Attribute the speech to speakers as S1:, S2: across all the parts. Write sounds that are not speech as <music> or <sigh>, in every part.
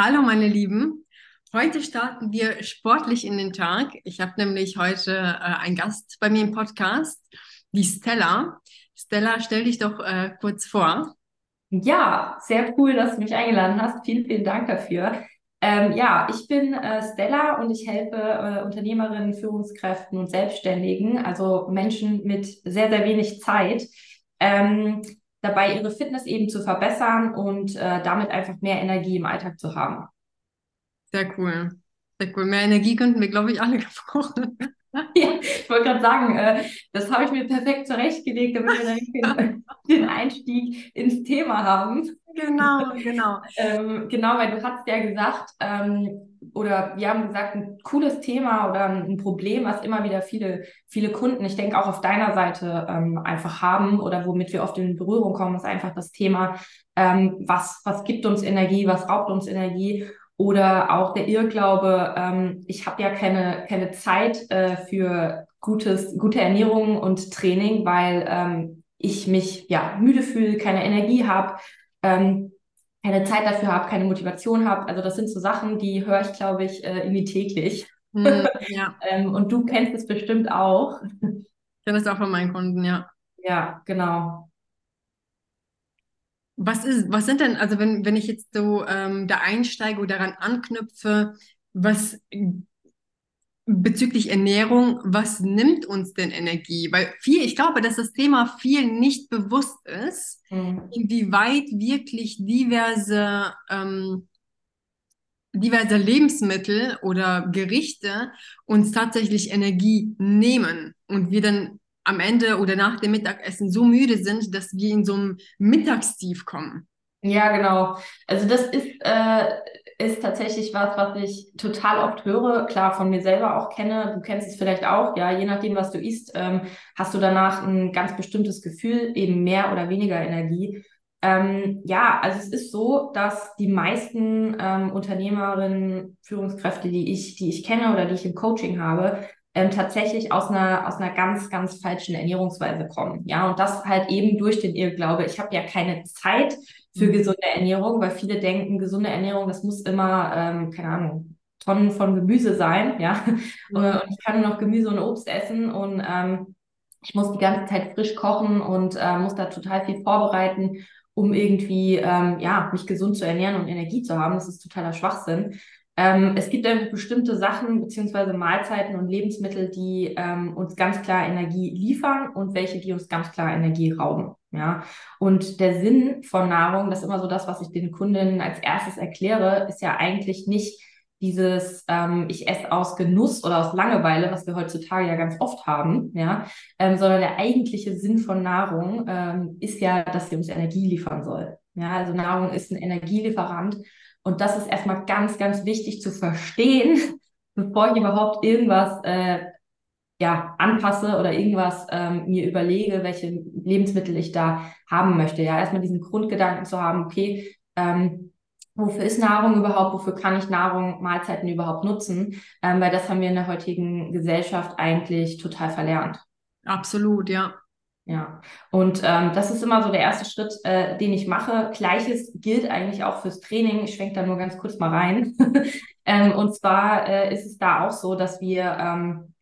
S1: Hallo meine Lieben, heute starten wir sportlich in den Tag. Ich habe nämlich heute äh, einen Gast bei mir im Podcast, die Stella. Stella, stell dich doch äh, kurz vor.
S2: Ja, sehr cool, dass du mich eingeladen hast. Vielen, vielen Dank dafür. Ähm, ja, ich bin äh, Stella und ich helfe äh, Unternehmerinnen, Führungskräften und Selbstständigen, also Menschen mit sehr, sehr wenig Zeit, ähm, dabei ihre Fitness eben zu verbessern und äh, damit einfach mehr Energie im Alltag zu haben.
S1: Sehr cool. Sehr cool. Mehr Energie könnten wir, glaube ich, alle <laughs> gebrauchen.
S2: Ja, ich wollte gerade sagen, äh, das habe ich mir perfekt zurechtgelegt, damit wir dann <laughs> den, Einstieg ins Thema haben.
S1: Genau, <laughs> genau.
S2: ähm, genau, weil du hast ja gesagt, ähm, oder wir haben gesagt, ein cooles Thema oder ein Problem, was immer wieder viele, viele Kunden, ich denke auch auf deiner Seite ähm, einfach haben oder womit wir oft in Berührung kommen, ist einfach das Thema, ähm, was, was gibt uns Energie, was raubt uns Energie oder auch der Irrglaube, ähm, ich habe ja keine, keine Zeit äh, für gutes, gute Ernährung und Training, weil ähm, ich mich ja müde fühle, keine Energie habe, ähm, keine Zeit dafür habe, keine Motivation habe. Also das sind so Sachen, die höre ich, glaube ich, äh, irgendwie täglich. Mm, <laughs> ja. ähm, und du kennst es bestimmt auch.
S1: Ich kenne es auch von meinen Kunden, ja.
S2: Ja, genau.
S1: Was ist, was sind denn, also wenn, wenn ich jetzt so ähm, da einsteige oder daran anknüpfe, was bezüglich Ernährung, was nimmt uns denn Energie? Weil viel, ich glaube, dass das Thema viel nicht bewusst ist, mhm. inwieweit wirklich diverse, ähm, diverse Lebensmittel oder Gerichte uns tatsächlich Energie nehmen und wir dann am Ende oder nach dem Mittagessen so müde sind, dass wir in so einem Mittagstief kommen.
S2: Ja, genau. Also das ist, äh, ist tatsächlich was, was ich total oft höre, klar von mir selber auch kenne. Du kennst es vielleicht auch, ja, je nachdem, was du isst, ähm, hast du danach ein ganz bestimmtes Gefühl, eben mehr oder weniger Energie. Ähm, ja, also es ist so, dass die meisten ähm, Unternehmerinnen, Führungskräfte, die ich, die ich kenne oder die ich im Coaching habe, ähm, tatsächlich aus einer, aus einer ganz, ganz falschen Ernährungsweise kommen. Ja, und das halt eben durch den Irrglaube. Ich habe ja keine Zeit für mhm. gesunde Ernährung, weil viele denken, gesunde Ernährung, das muss immer, ähm, keine Ahnung, Tonnen von Gemüse sein, ja. Mhm. Und ich kann nur noch Gemüse und Obst essen und ähm, ich muss die ganze Zeit frisch kochen und äh, muss da total viel vorbereiten, um irgendwie ähm, ja mich gesund zu ernähren und Energie zu haben. Das ist totaler Schwachsinn. Ähm, es gibt einfach bestimmte Sachen beziehungsweise Mahlzeiten und Lebensmittel, die ähm, uns ganz klar Energie liefern und welche, die uns ganz klar Energie rauben. Ja, und der Sinn von Nahrung, das ist immer so das, was ich den Kundinnen als erstes erkläre, ist ja eigentlich nicht dieses ähm, ich esse aus Genuss oder aus Langeweile, was wir heutzutage ja ganz oft haben, ja, ähm, sondern der eigentliche Sinn von Nahrung ähm, ist ja, dass sie uns Energie liefern soll. Ja, also Nahrung ist ein Energielieferant und das ist erstmal ganz, ganz wichtig zu verstehen, <laughs> bevor ich überhaupt irgendwas äh, ja, anpasse oder irgendwas ähm, mir überlege, welche Lebensmittel ich da haben möchte. Ja, erstmal diesen Grundgedanken zu haben, okay, ähm, wofür ist Nahrung überhaupt, wofür kann ich Nahrung, Mahlzeiten überhaupt nutzen? Ähm, weil das haben wir in der heutigen Gesellschaft eigentlich total verlernt.
S1: Absolut, ja.
S2: Ja, und ähm, das ist immer so der erste Schritt, äh, den ich mache. Gleiches gilt eigentlich auch fürs Training. Ich schwenke da nur ganz kurz mal rein. <laughs> ähm, und zwar äh, ist es da auch so, dass wir, ähm,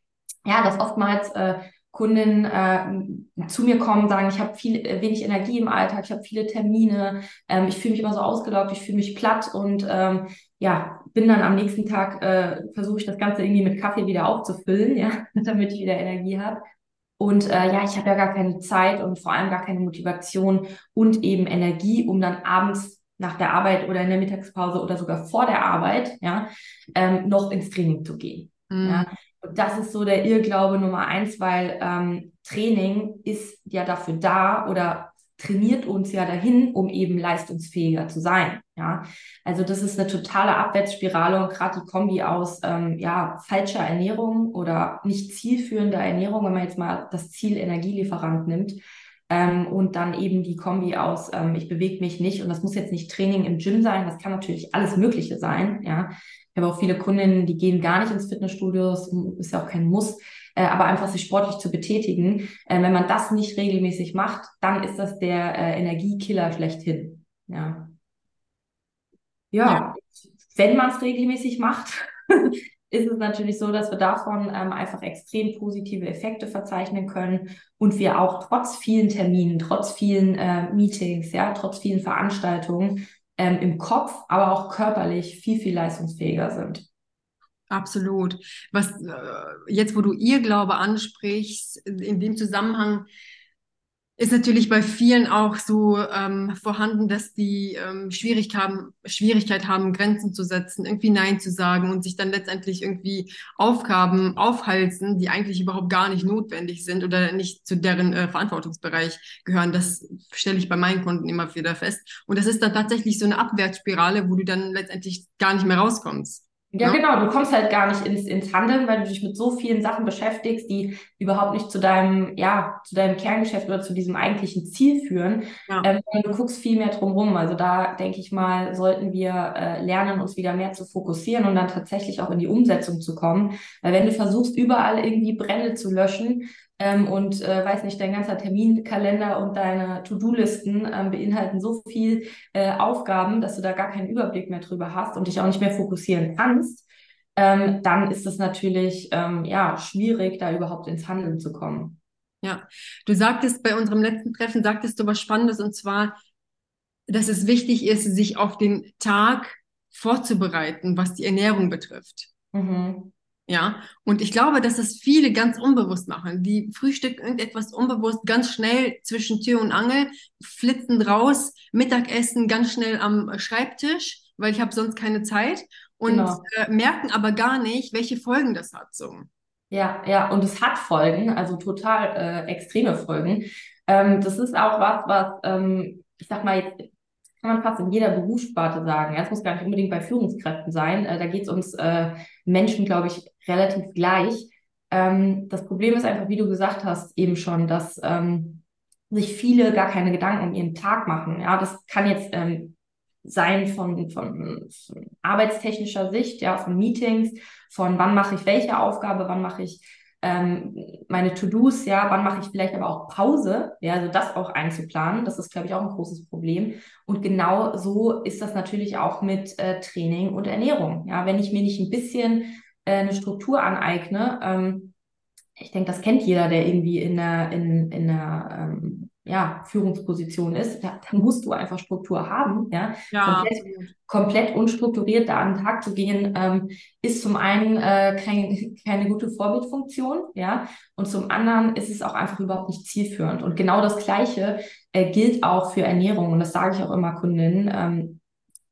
S2: ja, dass oftmals äh, Kundinnen äh, zu mir kommen, sagen, ich habe viel äh, wenig Energie im Alltag, ich habe viele Termine, ähm, ich fühle mich immer so ausgelaugt, ich fühle mich platt und ähm, ja, bin dann am nächsten Tag, äh, versuche ich das Ganze irgendwie mit Kaffee wieder aufzufüllen, ja, <laughs> damit ich wieder Energie habe. Und äh, ja, ich habe ja gar keine Zeit und vor allem gar keine Motivation und eben Energie, um dann abends nach der Arbeit oder in der Mittagspause oder sogar vor der Arbeit, ja, ähm, noch ins Training zu gehen. Mhm. Ja. Und das ist so der Irrglaube Nummer eins, weil ähm, Training ist ja dafür da oder trainiert uns ja dahin, um eben leistungsfähiger zu sein. Ja, also das ist eine totale Abwärtsspirale und gerade die Kombi aus ähm, ja falscher Ernährung oder nicht zielführender Ernährung, wenn man jetzt mal das Ziel Energielieferant nimmt, ähm, und dann eben die Kombi aus, ähm, ich bewege mich nicht und das muss jetzt nicht Training im Gym sein, das kann natürlich alles Mögliche sein. Ja, ich habe auch viele Kundinnen, die gehen gar nicht ins Fitnessstudio, das ist ja auch kein Muss, äh, aber einfach sich sportlich zu betätigen. Äh, wenn man das nicht regelmäßig macht, dann ist das der äh, Energiekiller schlechthin. Ja. Ja, wenn man es regelmäßig macht, <laughs> ist es natürlich so, dass wir davon ähm, einfach extrem positive Effekte verzeichnen können und wir auch trotz vielen Terminen, trotz vielen äh, Meetings, ja, trotz vielen Veranstaltungen ähm, im Kopf, aber auch körperlich viel, viel leistungsfähiger sind.
S1: Absolut. Was äh, jetzt, wo du ihr Glaube ansprichst, in dem Zusammenhang ist natürlich bei vielen auch so ähm, vorhanden, dass die ähm, Schwierig haben, Schwierigkeit haben, Grenzen zu setzen, irgendwie Nein zu sagen und sich dann letztendlich irgendwie Aufgaben aufhalsen, die eigentlich überhaupt gar nicht notwendig sind oder nicht zu deren äh, Verantwortungsbereich gehören. Das stelle ich bei meinen Kunden immer wieder fest. Und das ist dann tatsächlich so eine Abwärtsspirale, wo du dann letztendlich gar nicht mehr rauskommst.
S2: Ja, ja, genau. Du kommst halt gar nicht ins, ins Handeln, weil du dich mit so vielen Sachen beschäftigst, die überhaupt nicht zu deinem, ja, zu deinem Kerngeschäft oder zu diesem eigentlichen Ziel führen. Ja. Ähm, du guckst viel mehr drumherum. Also da denke ich mal, sollten wir äh, lernen, uns wieder mehr zu fokussieren und dann tatsächlich auch in die Umsetzung zu kommen. Weil wenn du versuchst, überall irgendwie Brände zu löschen, ähm, und äh, weiß nicht, dein ganzer Terminkalender und deine To-Do-Listen ähm, beinhalten so viel äh, Aufgaben, dass du da gar keinen Überblick mehr drüber hast und dich auch nicht mehr fokussieren kannst, ähm, dann ist es natürlich ähm, ja schwierig, da überhaupt ins Handeln zu kommen.
S1: Ja, du sagtest bei unserem letzten Treffen, sagtest du was Spannendes und zwar, dass es wichtig ist, sich auf den Tag vorzubereiten, was die Ernährung betrifft. Mhm. Ja, und ich glaube, dass das viele ganz unbewusst machen. Die frühstücken irgendetwas unbewusst ganz schnell zwischen Tür und Angel, flitzen raus, Mittagessen ganz schnell am Schreibtisch, weil ich habe sonst keine Zeit und genau. äh, merken aber gar nicht, welche Folgen das hat. So.
S2: Ja, ja, und es hat Folgen, also total äh, extreme Folgen. Ähm, das ist auch was, was ähm, ich sag mal, jetzt kann man fast in jeder Berufssparte sagen. Ja, es muss gar nicht unbedingt bei Führungskräften sein. Äh, da geht es uns äh, Menschen, glaube ich, relativ gleich. Ähm, das Problem ist einfach, wie du gesagt hast, eben schon, dass ähm, sich viele gar keine Gedanken um ihren Tag machen. Ja, das kann jetzt ähm, sein von, von, von arbeitstechnischer Sicht, ja, von Meetings, von wann mache ich welche Aufgabe, wann mache ich ähm, meine To-Dos, ja, wann mache ich vielleicht aber auch Pause, ja, also das auch einzuplanen, das ist, glaube ich, auch ein großes Problem. Und genau so ist das natürlich auch mit äh, Training und Ernährung. Ja, wenn ich mir nicht ein bisschen äh, eine Struktur aneigne, ähm, ich denke, das kennt jeder, der irgendwie in einer, in, in einer ähm, ja, Führungsposition ist, da, da, musst du einfach Struktur haben. Ja? ja. Komplett, komplett unstrukturiert da an den Tag zu gehen, ähm, ist zum einen äh, kein, keine gute Vorbildfunktion, ja, und zum anderen ist es auch einfach überhaupt nicht zielführend. Und genau das Gleiche äh, gilt auch für Ernährung. Und das sage ich auch immer Kundinnen. Ähm,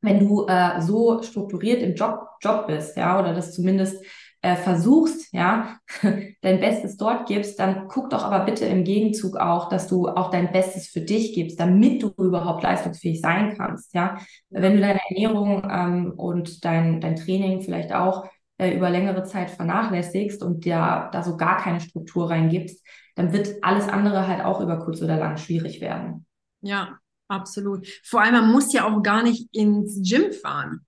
S2: wenn du äh, so strukturiert im Job, Job bist, ja, oder das zumindest äh, versuchst, ja, <laughs> dein Bestes dort gibst, dann guck doch aber bitte im Gegenzug auch, dass du auch dein Bestes für dich gibst, damit du überhaupt leistungsfähig sein kannst, ja. Wenn du deine Ernährung ähm, und dein, dein Training vielleicht auch äh, über längere Zeit vernachlässigst und dir da so gar keine Struktur reingibst, dann wird alles andere halt auch über kurz oder lang schwierig werden.
S1: Ja, absolut. Vor allem, man muss ja auch gar nicht ins Gym fahren.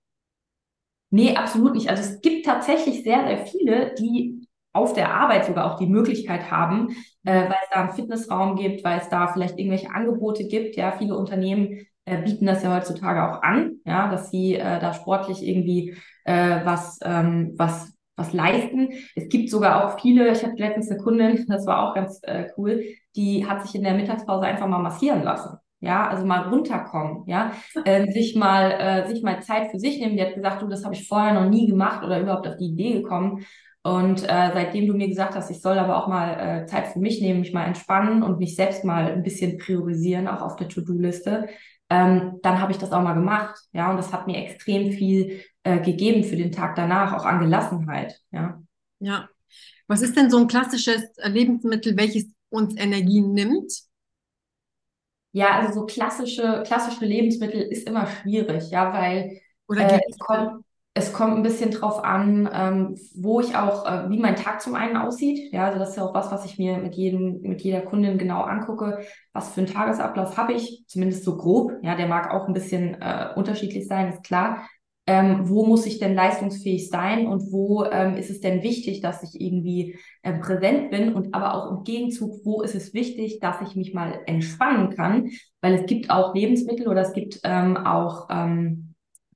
S2: Nee, absolut nicht. Also es gibt tatsächlich sehr, sehr viele, die auf der Arbeit sogar auch die Möglichkeit haben, äh, weil es da einen Fitnessraum gibt, weil es da vielleicht irgendwelche Angebote gibt. Ja, viele Unternehmen äh, bieten das ja heutzutage auch an, ja, dass sie äh, da sportlich irgendwie äh, was, ähm, was, was leisten. Es gibt sogar auch viele, ich hatte letztens eine Kundin, <laughs> das war auch ganz äh, cool, die hat sich in der Mittagspause einfach mal massieren lassen ja, also mal runterkommen, ja, äh, sich mal, äh, sich mal Zeit für sich nehmen. Die hat gesagt, du, das habe ich vorher noch nie gemacht oder überhaupt auf die Idee gekommen. Und äh, seitdem du mir gesagt hast, ich soll aber auch mal äh, Zeit für mich nehmen, mich mal entspannen und mich selbst mal ein bisschen priorisieren, auch auf der To-Do-Liste, ähm, dann habe ich das auch mal gemacht, ja, und das hat mir extrem viel äh, gegeben für den Tag danach, auch an Gelassenheit, ja.
S1: Ja. Was ist denn so ein klassisches Lebensmittel, welches uns Energie nimmt?
S2: Ja, also so klassische, klassische Lebensmittel ist immer schwierig, ja, weil äh, es, kommt, es kommt ein bisschen drauf an, ähm, wo ich auch, äh, wie mein Tag zum einen aussieht. Ja, also das ist ja auch was, was ich mir mit jedem, mit jeder Kundin genau angucke. Was für einen Tagesablauf habe ich, zumindest so grob. Ja, der mag auch ein bisschen äh, unterschiedlich sein, ist klar ähm, wo muss ich denn leistungsfähig sein und wo ähm, ist es denn wichtig, dass ich irgendwie äh, präsent bin? Und aber auch im Gegenzug, wo ist es wichtig, dass ich mich mal entspannen kann, weil es gibt auch Lebensmittel oder es gibt ähm, auch ähm,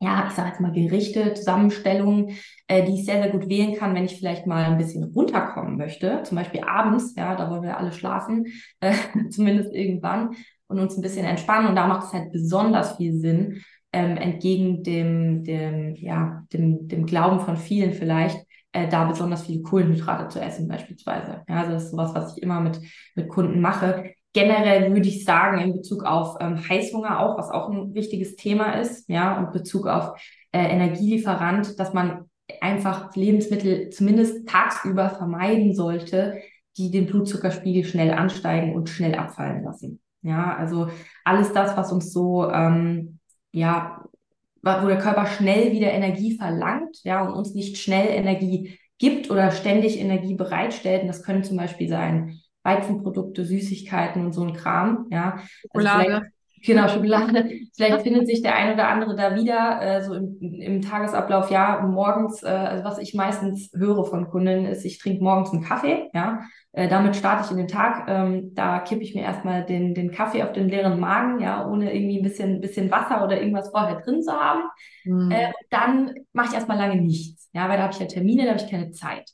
S2: ja, ich sage jetzt mal Gerichte, Zusammenstellungen, äh, die ich sehr, sehr gut wählen kann, wenn ich vielleicht mal ein bisschen runterkommen möchte, zum Beispiel abends, ja, da wollen wir alle schlafen, äh, <laughs> zumindest irgendwann und uns ein bisschen entspannen. Und da macht es halt besonders viel Sinn, ähm, entgegen dem, dem, ja, dem, dem Glauben von vielen vielleicht, äh, da besonders viele Kohlenhydrate zu essen beispielsweise. Ja, also das ist sowas, was ich immer mit, mit Kunden mache. Generell würde ich sagen, in Bezug auf ähm, Heißhunger auch, was auch ein wichtiges Thema ist, ja, und Bezug auf äh, Energielieferant, dass man einfach Lebensmittel zumindest tagsüber vermeiden sollte, die den Blutzuckerspiegel schnell ansteigen und schnell abfallen lassen. Ja, also alles das, was uns so, ähm, ja, wo der Körper schnell wieder Energie verlangt, ja, und uns nicht schnell Energie gibt oder ständig Energie bereitstellt. Und das können zum Beispiel sein Weizenprodukte, Süßigkeiten und so ein Kram, ja. Also
S1: Schokolade.
S2: Genau, Schokolade. Vielleicht findet sich der ein oder andere da wieder, äh, so im, im Tagesablauf, ja, morgens, äh, also was ich meistens höre von Kunden, ist, ich trinke morgens einen Kaffee, ja. Äh, damit starte ich in den Tag. Ähm, da kippe ich mir erstmal den, den Kaffee auf den leeren Magen, ja, ohne irgendwie ein bisschen, bisschen Wasser oder irgendwas vorher drin zu haben. Mhm. Äh, dann mache ich erstmal lange nichts, ja, weil da habe ich ja Termine, da habe ich keine Zeit.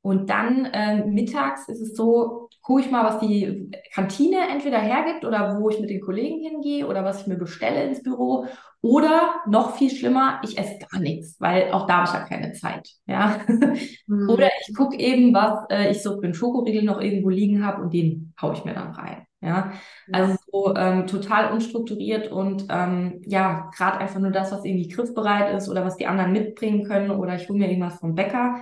S2: Und dann äh, mittags ist es so, gucke ich mal, was die Kantine entweder hergibt oder wo ich mit den Kollegen hingehe oder was ich mir bestelle ins Büro. Oder noch viel schlimmer, ich esse gar nichts, weil auch da habe ich ja keine Zeit. Ja? Mhm. <laughs> oder ich gucke eben, was äh, ich so für einen Schokoriegel noch irgendwo liegen habe und den haue ich mir dann rein. Ja, also so ähm, total unstrukturiert und ähm, ja, gerade einfach nur das, was irgendwie griffbereit ist oder was die anderen mitbringen können oder ich hole mir irgendwas vom Bäcker.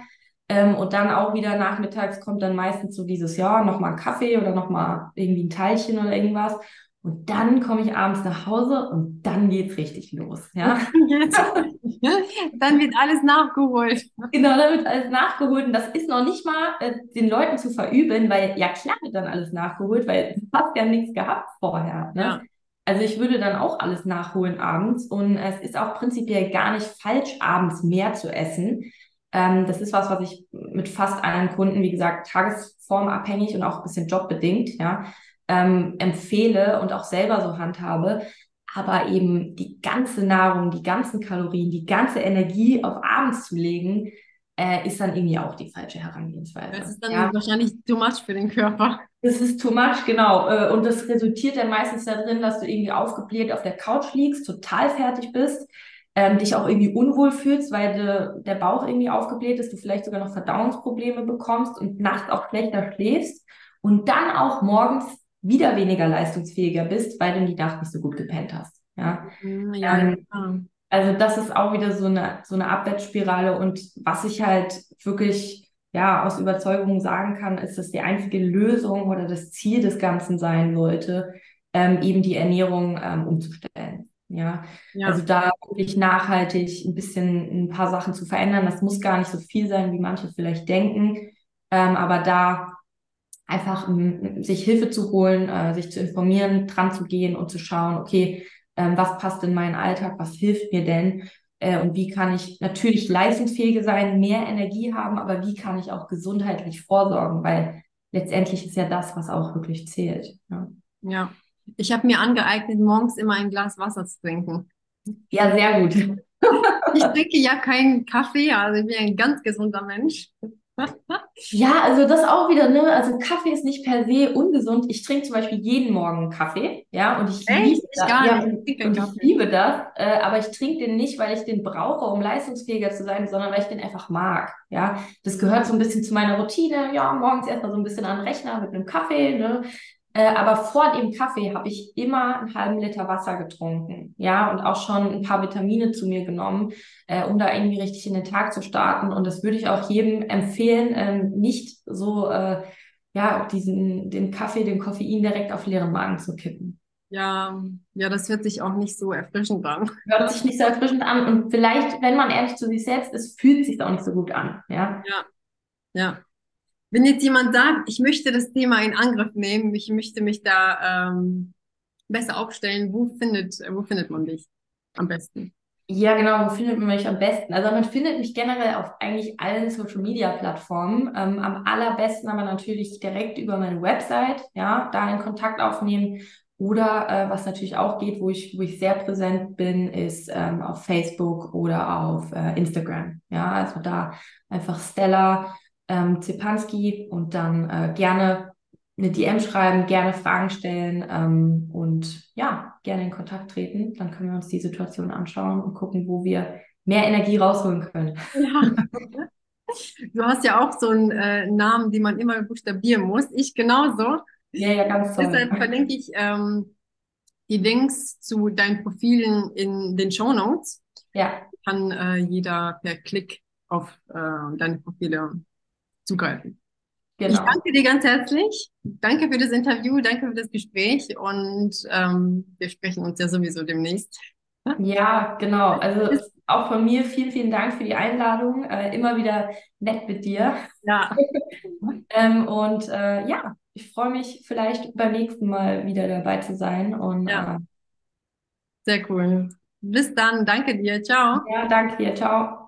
S2: Ähm, und dann auch wieder nachmittags kommt dann meistens so dieses, ja, nochmal Kaffee oder nochmal irgendwie ein Teilchen oder irgendwas. Und dann komme ich abends nach Hause und dann geht's richtig los. Ja? <laughs> <laughs>
S1: dann wird alles nachgeholt.
S2: Genau, dann wird alles nachgeholt. Und das ist noch nicht mal äh, den Leuten zu verübeln, weil ja klar wird dann alles nachgeholt, weil du hast ja nichts gehabt vorher. Ne? Ja. Also ich würde dann auch alles nachholen abends. Und es ist auch prinzipiell gar nicht falsch, abends mehr zu essen. Ähm, das ist was, was ich mit fast allen Kunden, wie gesagt, tagesformabhängig und auch ein bisschen jobbedingt, ja, ähm, empfehle und auch selber so handhabe. Aber eben die ganze Nahrung, die ganzen Kalorien, die ganze Energie auf abends zu legen, äh, ist dann irgendwie auch die falsche Herangehensweise.
S1: Das ist dann ja. wahrscheinlich too much für den Körper.
S2: Das ist too much, genau. Äh, und das resultiert dann meistens darin, dass du irgendwie aufgebläht auf der Couch liegst, total fertig bist, ähm, dich auch irgendwie unwohl fühlst, weil de, der Bauch irgendwie aufgebläht ist, du vielleicht sogar noch Verdauungsprobleme bekommst und nachts auch schlechter schläfst und dann auch morgens wieder weniger leistungsfähiger bist, weil du die Nacht nicht so gut gepennt hast. Ja, ja, ähm, ja. Also das ist auch wieder so eine, so eine Abwärtsspirale und was ich halt wirklich ja, aus Überzeugung sagen kann, ist, dass die einzige Lösung oder das Ziel des Ganzen sein sollte, ähm, eben die Ernährung ähm, umzustellen. Ja? ja, also da wirklich nachhaltig ein bisschen ein paar Sachen zu verändern. Das muss gar nicht so viel sein, wie manche vielleicht denken. Ähm, aber da einfach um, sich Hilfe zu holen, äh, sich zu informieren, dran zu gehen und zu schauen, okay, ähm, was passt in meinen Alltag, was hilft mir denn? Äh, und wie kann ich natürlich leistungsfähiger sein, mehr Energie haben, aber wie kann ich auch gesundheitlich vorsorgen? Weil letztendlich ist ja das, was auch wirklich zählt.
S1: Ja. ja. Ich habe mir angeeignet, morgens immer ein Glas Wasser zu trinken.
S2: Ja, sehr gut. <laughs>
S1: ich trinke ja keinen Kaffee, also ich bin ein ganz gesunder Mensch. <laughs>
S2: ja, also das auch wieder, ne? Also Kaffee ist nicht per se ungesund. Ich trinke zum Beispiel jeden Morgen Kaffee, ja, und ich, liebe, das. Ja, und, ich liebe das, äh, aber ich trinke den nicht, weil ich den brauche, um leistungsfähiger zu sein, sondern weil ich den einfach mag, ja. Das gehört so ein bisschen zu meiner Routine, ja, morgens erstmal so ein bisschen an den Rechner mit einem Kaffee, ne? Äh, aber vor dem Kaffee habe ich immer einen halben Liter Wasser getrunken, ja, und auch schon ein paar Vitamine zu mir genommen, äh, um da irgendwie richtig in den Tag zu starten. Und das würde ich auch jedem empfehlen, ähm, nicht so, äh, ja, diesen, den Kaffee, den Koffein direkt auf leeren Magen zu kippen.
S1: Ja, ja, das hört sich auch nicht so erfrischend an.
S2: Hört sich nicht so erfrischend an. Und vielleicht, wenn man ehrlich zu sich selbst ist, fühlt sich auch nicht so gut an, ja.
S1: Ja, ja. Wenn jetzt jemand sagt, ich möchte das Thema in Angriff nehmen, ich möchte mich da ähm, besser aufstellen, wo findet, wo findet man dich am besten?
S2: Ja, genau, wo findet man mich am besten? Also man findet mich generell auf eigentlich allen Social Media Plattformen. Ähm, am allerbesten aber natürlich direkt über meine Website, ja, da in Kontakt aufnehmen Oder äh, was natürlich auch geht, wo ich, wo ich sehr präsent bin, ist ähm, auf Facebook oder auf äh, Instagram. Ja, also da einfach Stella ähm, Zepanski und dann äh, gerne eine DM schreiben, gerne Fragen stellen ähm, und ja, gerne in Kontakt treten. Dann können wir uns die Situation anschauen und gucken, wo wir mehr Energie rausholen können. Ja.
S1: Du hast ja auch so einen äh, Namen, den man immer buchstabieren muss. Ich genauso.
S2: Ja, ja, ganz toll.
S1: Deshalb verlinke ich ähm, die Links zu deinen Profilen in den Show Notes.
S2: Ja.
S1: Kann äh, jeder per Klick auf äh, deine Profile zugreifen. Genau. Ich danke dir ganz herzlich. Danke für das Interview, danke für das Gespräch und ähm, wir sprechen uns ja sowieso demnächst.
S2: Ja, genau. Also auch von mir vielen, vielen Dank für die Einladung. Äh, immer wieder nett mit dir.
S1: Ja. <laughs>
S2: ähm, und äh, ja, ich freue mich vielleicht beim nächsten Mal wieder dabei zu sein. Und, ja. Äh,
S1: Sehr cool. Bis dann. Danke dir. Ciao.
S2: Ja, danke dir. Ciao.